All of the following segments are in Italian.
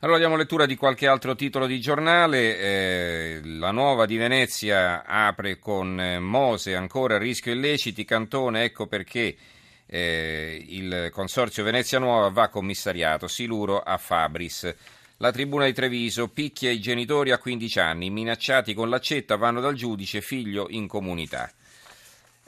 Allora diamo lettura di qualche altro titolo di giornale. Eh, la nuova di Venezia apre con eh, Mose, ancora rischio illeciti, Cantone, ecco perché eh, il consorzio Venezia Nuova va commissariato, Siluro a Fabris. La Tribuna di Treviso picchia i genitori a 15 anni, minacciati con l'accetta vanno dal giudice, figlio in comunità.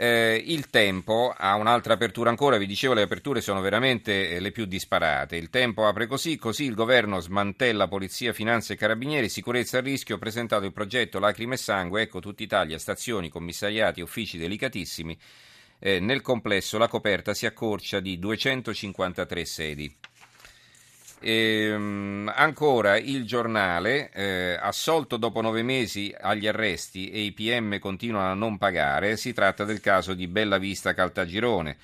Eh, il tempo ha un'altra apertura ancora, vi dicevo le aperture sono veramente eh, le più disparate. Il tempo apre così, così il governo smantella polizia, finanze e carabinieri, sicurezza a rischio, ha presentato il progetto Lacrime e Sangue, ecco tutta Italia, stazioni, commissariati, uffici delicatissimi. Eh, nel complesso la coperta si accorcia di 253 sedi. E, um, ancora il giornale, eh, assolto dopo nove mesi agli arresti e i PM continuano a non pagare, si tratta del caso di Bella Vista Caltagirone.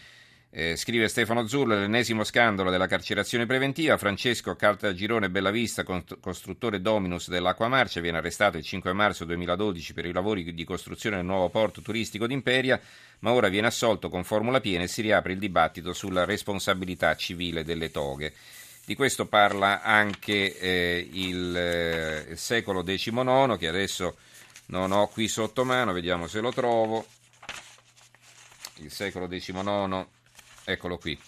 Eh, scrive Stefano Zurlo, l'ennesimo scandalo della carcerazione preventiva, Francesco Caltagirone Bellavista, costruttore Dominus dell'Acqua Marcia, viene arrestato il 5 marzo 2012 per i lavori di costruzione del nuovo porto turistico d'Imperia, ma ora viene assolto con formula piena e si riapre il dibattito sulla responsabilità civile delle toghe. Di questo parla anche eh, il, eh, il, secolo XIX, che adesso non ho qui sotto mano, vediamo se lo trovo. Il secolo XIX, eccolo qui. Il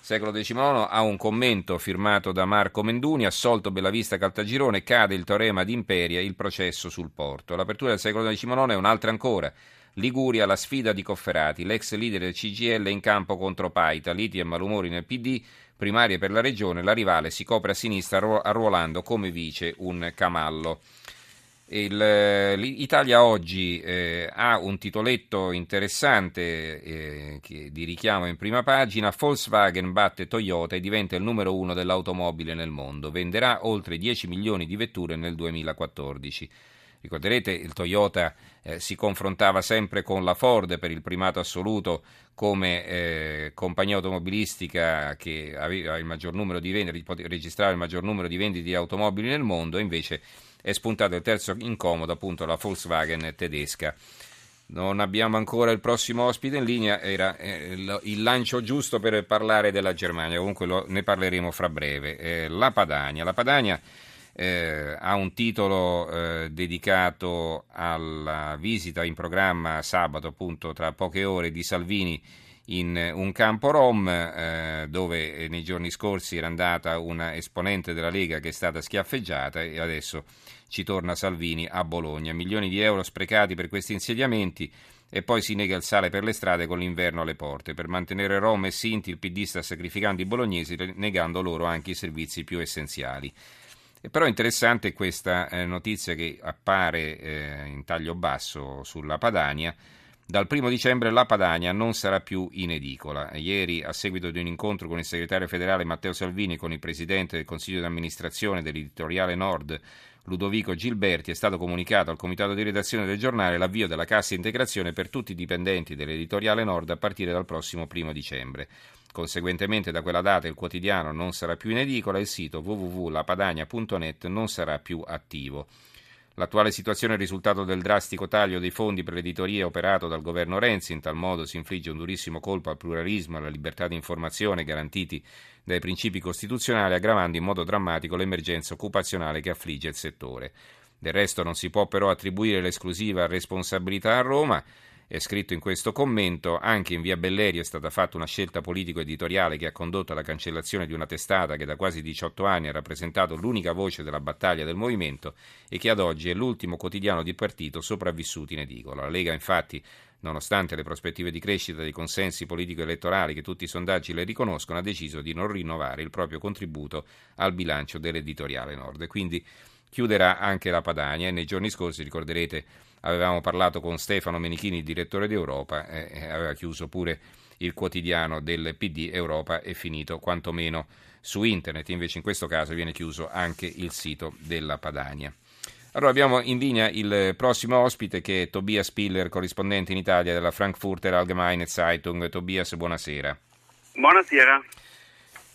secolo XIX ha un commento firmato da Marco Menduni, assolto Bellavista Caltagirone, cade il teorema di Imperia, il processo sul porto. L'apertura del secolo XIX è un'altra ancora. Liguria, la sfida di Cofferati, l'ex leader del CGL in campo contro Paita, liti e malumori nel PD, primarie per la regione, la rivale si copre a sinistra arruolando come vice un camallo. Il, L'Italia oggi eh, ha un titoletto interessante eh, di richiamo in prima pagina. Volkswagen batte Toyota e diventa il numero uno dell'automobile nel mondo. Venderà oltre 10 milioni di vetture nel 2014. Ricorderete, il Toyota eh, si confrontava sempre con la Ford per il primato assoluto come eh, compagnia automobilistica che aveva il maggior numero di vendite, registrava il maggior numero di vendite di automobili nel mondo, invece è spuntato il terzo incomodo, appunto la Volkswagen tedesca. Non abbiamo ancora il prossimo ospite in linea, era eh, il lancio giusto per parlare della Germania, comunque lo, ne parleremo fra breve. Eh, la Padania. La Padania eh, ha un titolo eh, dedicato alla visita in programma sabato, appunto tra poche ore, di Salvini in un campo rom eh, dove nei giorni scorsi era andata una esponente della Lega che è stata schiaffeggiata e adesso ci torna Salvini a Bologna. Milioni di euro sprecati per questi insediamenti e poi si nega il sale per le strade con l'inverno alle porte. Per mantenere Rom e Sinti il PD sta sacrificando i bolognesi negando loro anche i servizi più essenziali. Però è interessante questa eh, notizia che appare eh, in taglio basso sulla Padania. Dal primo dicembre la Padania non sarà più in edicola. Ieri, a seguito di un incontro con il segretario federale Matteo Salvini e con il presidente del Consiglio di amministrazione dell'editoriale Nord, Ludovico Gilberti, è stato comunicato al comitato di redazione del giornale l'avvio della cassa integrazione per tutti i dipendenti dell'editoriale Nord a partire dal prossimo primo dicembre. Conseguentemente da quella data il quotidiano non sarà più in edicola e il sito www.lapadania.net non sarà più attivo. L'attuale situazione è il risultato del drastico taglio dei fondi per l'editoria operato dal governo Renzi, in tal modo si infligge un durissimo colpo al pluralismo e alla libertà di informazione garantiti dai principi costituzionali, aggravando in modo drammatico l'emergenza occupazionale che affligge il settore. Del resto non si può però attribuire l'esclusiva responsabilità a Roma, è scritto in questo commento, anche in via Bellerio è stata fatta una scelta politico-editoriale che ha condotto alla cancellazione di una testata che da quasi 18 anni ha rappresentato l'unica voce della battaglia del movimento e che ad oggi è l'ultimo quotidiano di partito sopravvissuto in edicola. La Lega infatti nonostante le prospettive di crescita dei consensi politico-elettorali che tutti i sondaggi le riconoscono, ha deciso di non rinnovare il proprio contributo al bilancio dell'editoriale Nord. Quindi chiuderà anche la Padania e nei giorni scorsi, ricorderete, avevamo parlato con Stefano Menichini, direttore d'Europa, e aveva chiuso pure il quotidiano del PD Europa è finito quantomeno su internet, invece in questo caso viene chiuso anche il sito della Padania. Allora abbiamo in linea il prossimo ospite che è Tobias Piller, corrispondente in Italia della Frankfurter Allgemeine Zeitung. Tobias, buonasera. Buonasera.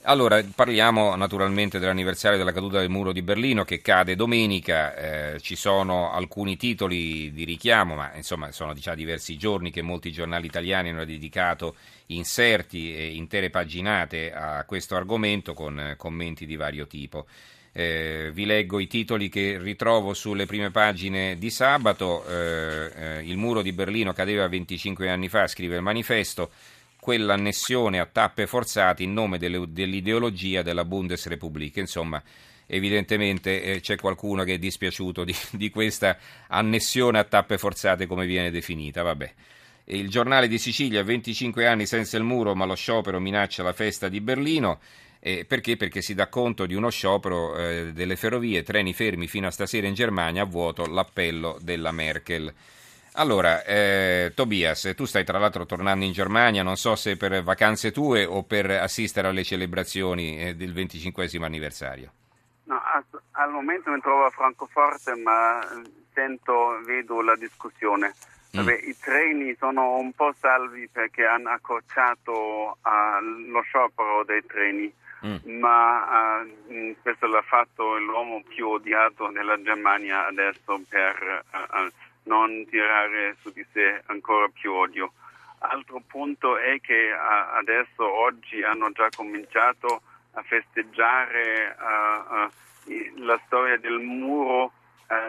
Allora, parliamo naturalmente dell'anniversario della caduta del muro di Berlino che cade domenica, eh, ci sono alcuni titoli di richiamo, ma insomma sono già diversi giorni che molti giornali italiani hanno dedicato inserti e intere paginate a questo argomento con commenti di vario tipo. Eh, vi leggo i titoli che ritrovo sulle prime pagine di sabato. Eh, eh, il muro di Berlino cadeva 25 anni fa, scrive il manifesto. Quell'annessione a tappe forzate in nome delle, dell'ideologia della Bundesrepublik. Insomma, evidentemente eh, c'è qualcuno che è dispiaciuto di, di, questa annessione a tappe forzate, come viene definita. Vabbè. Il giornale di Sicilia, 25 anni senza il muro, ma lo sciopero minaccia la festa di Berlino. Eh, perché? Perché si dà conto di uno sciopero eh, delle ferrovie, treni fermi fino a stasera in Germania, a vuoto l'appello della Merkel. Allora, eh, Tobias, tu stai tra l'altro tornando in Germania, non so se per vacanze tue o per assistere alle celebrazioni eh, del 25 anniversario. No, al momento mi trovo a Francoforte, ma sento, vedo la discussione. Mm. Vabbè, I treni sono un po' salvi perché hanno accorciato uh, lo sciopero dei treni mm. ma uh, questo l'ha fatto l'uomo più odiato nella Germania adesso per uh, non tirare su di sé ancora più odio. Altro punto è che uh, adesso, oggi, hanno già cominciato a festeggiare la storia del muro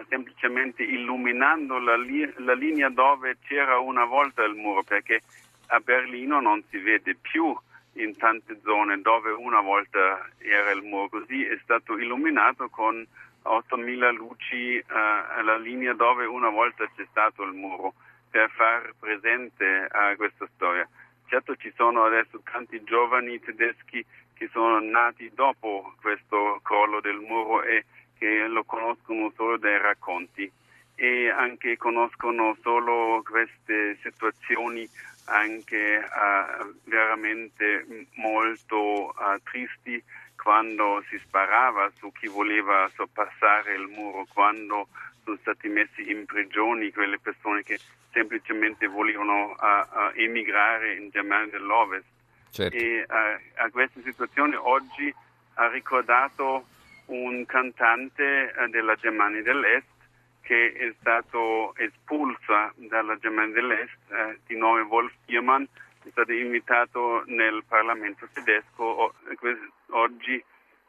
semplicemente illuminando la, li- la linea dove c'era una volta il muro, perché a Berlino non si vede più in tante zone dove una volta era il muro, così è stato illuminato con 8.000 luci eh, la linea dove una volta c'è stato il muro per far presente a questa storia. Certo ci sono adesso tanti giovani tedeschi che sono nati dopo questo crollo del muro e che lo conoscono solo dai racconti e anche conoscono solo queste situazioni anche uh, veramente molto uh, tristi quando si sparava su chi voleva sorpassare il muro, quando sono stati messi in prigione quelle persone che semplicemente volevano uh, emigrare in Germania dell'Ovest. Certo. E a questa situazione oggi ha ricordato un cantante della Germania dell'Est che è stato espulso dalla Germania dell'Est, eh, di nome Wolf Biermann, è stato invitato nel Parlamento tedesco oggi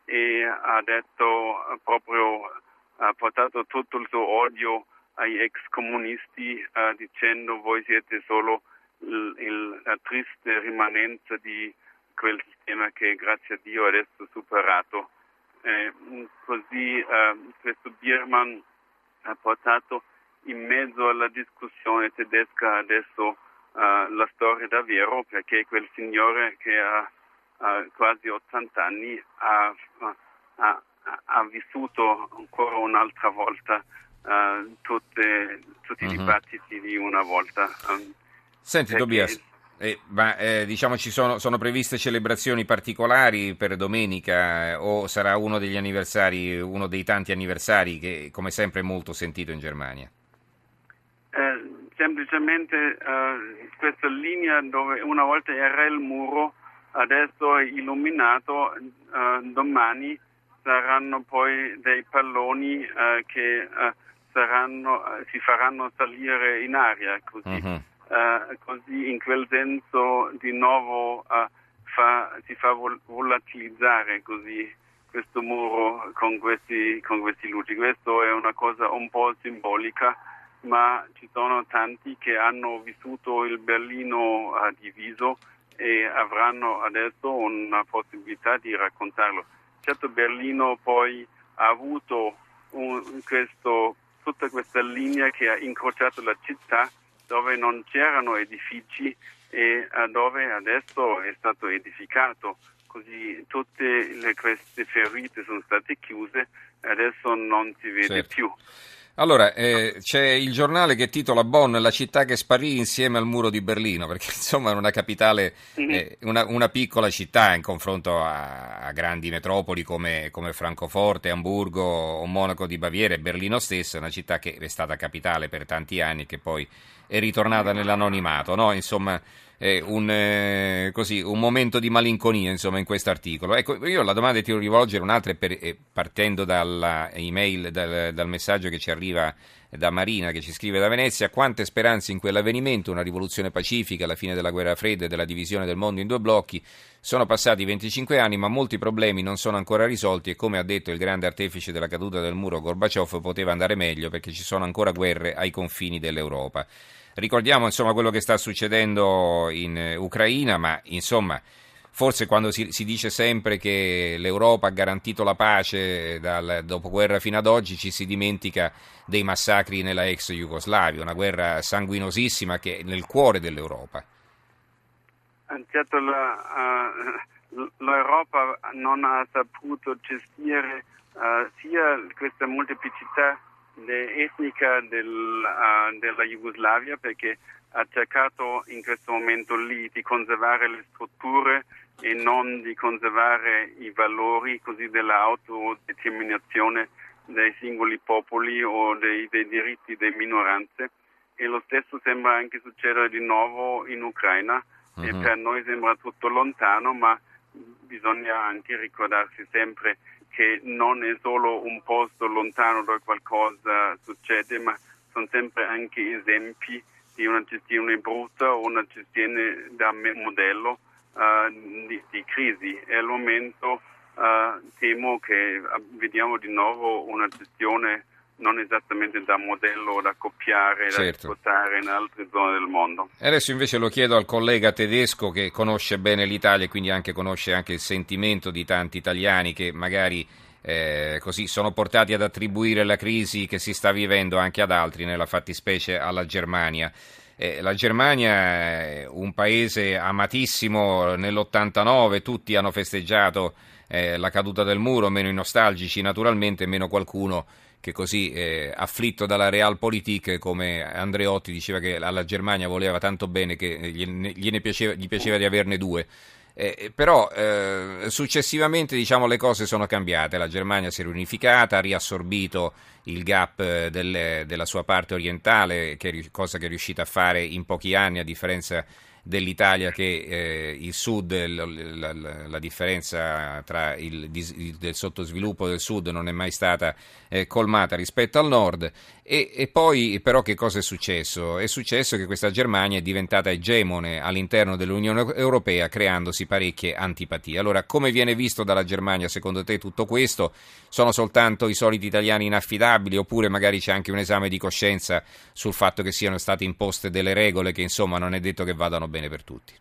e ha detto proprio, ha portato tutto il suo odio agli ex comunisti eh, dicendo voi siete solo il, il, la triste rimanenza di quel sistema che grazie a Dio adesso è superato. Eh, così eh, questo Biermann ha portato in mezzo alla discussione tedesca adesso uh, la storia davvero perché quel signore che ha, ha quasi 80 anni ha, ha, ha, vissuto ancora un'altra volta uh, tutte, tutti uh-huh. i mhm. dibattiti di una volta. Um, Senti Tobias, eh, ma eh, diciamo ci sono, sono, previste celebrazioni particolari per domenica eh, o sarà uno degli anniversari, uno dei tanti anniversari che come sempre è molto sentito in Germania? Semplicemente eh, questa linea dove una volta era il muro, adesso è illuminato, eh, domani saranno poi dei palloni che saranno, si faranno salire in aria così. Uh-huh così in quel senso di nuovo uh, fa, si fa vol- volatilizzare così questo muro con questi, con questi luci. Questo è una cosa un po' simbolica, ma ci sono tanti che hanno vissuto il Berlino uh, diviso e avranno adesso una possibilità di raccontarlo. Certo Berlino poi ha avuto un, questo, tutta questa linea che ha incrociato la città dove non c'erano edifici e dove adesso è stato edificato. Così tutte le, queste ferite sono state chiuse e adesso non si vede certo. più. Allora, eh, c'è il giornale che titola Bonn, la città che sparì insieme al muro di Berlino, perché insomma è una capitale, eh, una, una, piccola città in confronto a, a grandi metropoli come, come, Francoforte, Amburgo o Monaco di Baviera e Berlino stessa, una città che è stata capitale per tanti anni e che poi è ritornata nell'anonimato, no? Insomma, eh, un, eh, così, un, momento di malinconia insomma, in questo articolo. Ecco, io la domanda ti devo rivolgere un'altra, per, eh, partendo dalla email, dal, dal, messaggio che ci arriva da Marina che ci scrive da Venezia, quante speranze in quell'avvenimento, una rivoluzione pacifica, la fine della guerra fredda e della divisione del mondo in due blocchi. Sono passati 25 anni ma molti problemi non sono ancora risolti e come ha detto il grande artefice della caduta del muro Gorbaciov poteva andare meglio perché ci sono ancora guerre ai confini dell'Europa. Ricordiamo insomma quello che sta succedendo in eh, Ucraina, ma insomma forse quando si, si, dice sempre che l'Europa ha garantito la pace dal dopoguerra fino ad oggi ci si dimentica dei massacri nella ex Jugoslavia, una guerra sanguinosissima che è nel cuore dell'Europa. Certo, la, uh, l'Europa non ha saputo gestire uh, sia questa molteplicità etnica del, uh, della Jugoslavia perché ha cercato in questo momento lì di conservare le strutture e non di conservare i valori così dell'autodeterminazione dei singoli popoli o dei, dei diritti delle minoranze e lo stesso sembra anche succedere di nuovo in Ucraina uh-huh. e mhm. per noi sembra tutto lontano ma bisogna anche ricordarsi sempre che non è solo un posto lontano dove qualcosa succede ma sono sempre anche esempi di una gestione brutta o una gestione da modello uh, di, di, crisi. E al momento uh, temo che vediamo di nuovo una gestione non esattamente da modello da copiare, certo. da esportare in altre zone del mondo. E adesso invece lo chiedo al collega tedesco che conosce bene l'Italia e quindi anche conosce anche il sentimento di tanti italiani che magari eh, così sono portati ad attribuire la crisi che si sta vivendo anche ad altri, nella fattispecie alla Germania. Eh, la Germania è un paese amatissimo nell'89, tutti hanno festeggiato eh, la caduta del muro, meno i nostalgici naturalmente, meno qualcuno che così eh, afflitto dalla realpolitik come Andreotti diceva che alla Germania voleva tanto bene che gliene piaceva, gli piaceva di averne due. Eh, però eh, successivamente diciamo, le cose sono cambiate, la Germania si è riunificata, ha riassorbito il gap eh, delle, della sua parte orientale, che, cosa che è riuscita a fare in pochi anni a differenza dell'Italia che eh, il sud, la, la, la differenza tra il, il, del sottosviluppo del sud non è mai stata eh, colmata rispetto al nord. E, e, poi però che cosa è successo? È successo che questa Germania è diventata egemone all'interno dell'Unione Europea creandosi parecchie antipatie. Allora come viene visto dalla Germania secondo te tutto questo? Sono soltanto i soliti italiani inaffidabili oppure magari c'è anche un esame di coscienza sul fatto che siano state imposte delle regole che insomma non è detto che vadano bene per tutti?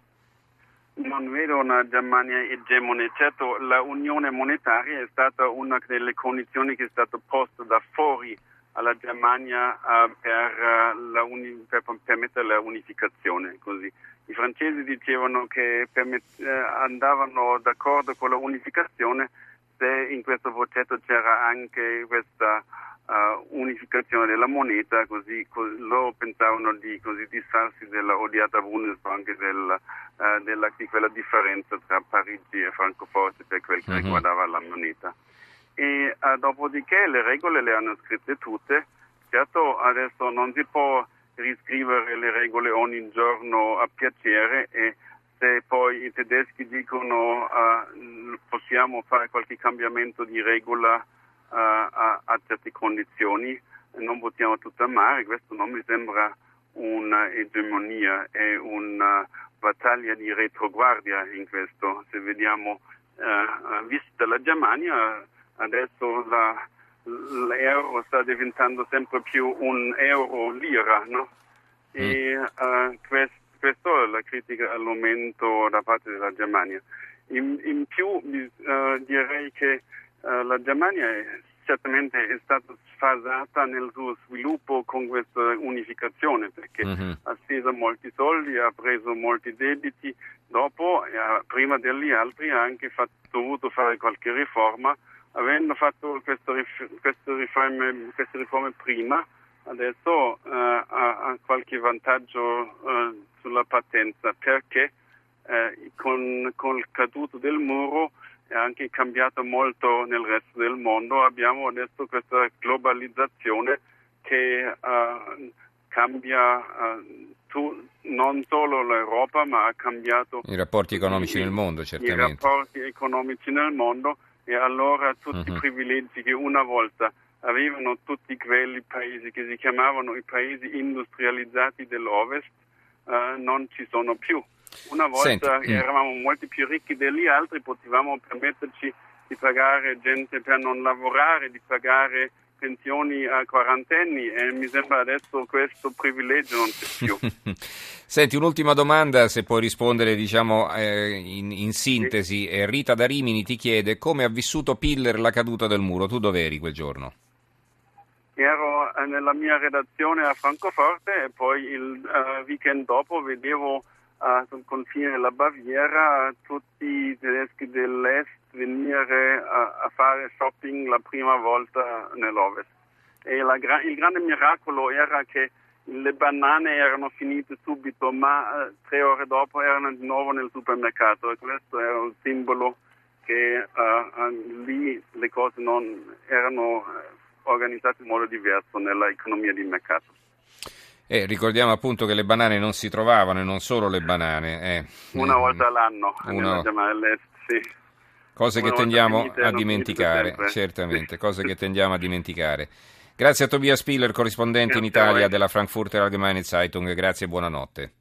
Non vedo una Germania egemone, certo la unione monetaria è stata una delle condizioni che è stata posta da fuori alla Germania uh, per, uh, uni- per, permettere la unificazione. Così. I francesi dicevano che permet- uh, andavano d'accordo con la unificazione se in questo progetto c'era anche questa uh, unificazione della moneta, così, così, loro pensavano di così disfarsi della odiata Bundesbank del, uh, della, di quella differenza tra Parigi e Francoforte per quel che uh-huh. riguardava la moneta. E uh, dopodiché le regole le hanno scritte tutte, certo adesso non si può riscrivere le regole ogni giorno a piacere e se poi i tedeschi dicono uh, possiamo fare qualche cambiamento di regola a, a certe condizioni, non votiamo tutto a mare, questo non mi sembra un'egemonia, è una battaglia di retroguardia in questo. Se vediamo, eh, vista la Germania, adesso la, l'euro sta diventando sempre più un euro-lira, no? E uh, quest, questa è la critica al momento da parte della Germania. In, in più uh, direi che uh, la Germania è, certamente è stata sfasata nel suo sviluppo con questa unificazione perché uh-huh. ha speso molti soldi, ha preso molti debiti, dopo, eh, prima degli altri, ha anche fatto, dovuto fare qualche riforma. Avendo fatto queste, queste, riforme, queste riforme, prima, adesso uh, ha, ha, qualche vantaggio uh, sulla partenza perché uh, con, con il caduto del muro è anche cambiato molto nel resto del mondo. Abbiamo adesso questa globalizzazione che uh, cambia uh, tu, non solo l'Europa, ma ha cambiato i rapporti economici i, nel mondo, certamente. I rapporti economici nel mondo e allora tutti uh-huh. i privilegi che una volta avevano tutti quelli paesi che si chiamavano i paesi industrializzati dell'Ovest, uh, non ci sono più. Una volta Senti, mm. eravamo molti più ricchi degli altri, potevamo permetterci di pagare gente per non lavorare, di pagare pensioni a quarantenni e mi sembra adesso questo privilegio non c'è più. Senti, un'ultima domanda, se puoi rispondere diciamo, eh, in, in, sintesi. Sì. Rita da Rimini ti chiede come ha vissuto Piller la caduta del muro. Tu dov'eri quel giorno? Ero eh, nella mia redazione a Francoforte e poi il uh, weekend dopo vedevo uh, sul confine della Baviera tutti i tedeschi dell'est venire a, a fare shopping la prima volta nell'Ovest. La, il grande miracolo era che le banane erano finite subito, ma eh, tre ore dopo erano di nuovo nel supermercato e questo era un simbolo che uh, lì le cose non erano organizzate in modo diverso nell'economia di mercato. Eh, ricordiamo appunto che le banane non si trovavano e non solo le banane. Eh. Una volta all'anno, Una... sì. Cose Una che tendiamo finite, a dimenticare, certamente, cose che tendiamo a dimenticare. Grazie a Tobias Spiller, corrispondente Grazie in Italia della Frankfurter Allgemeine Zeitung, grazie e buonanotte.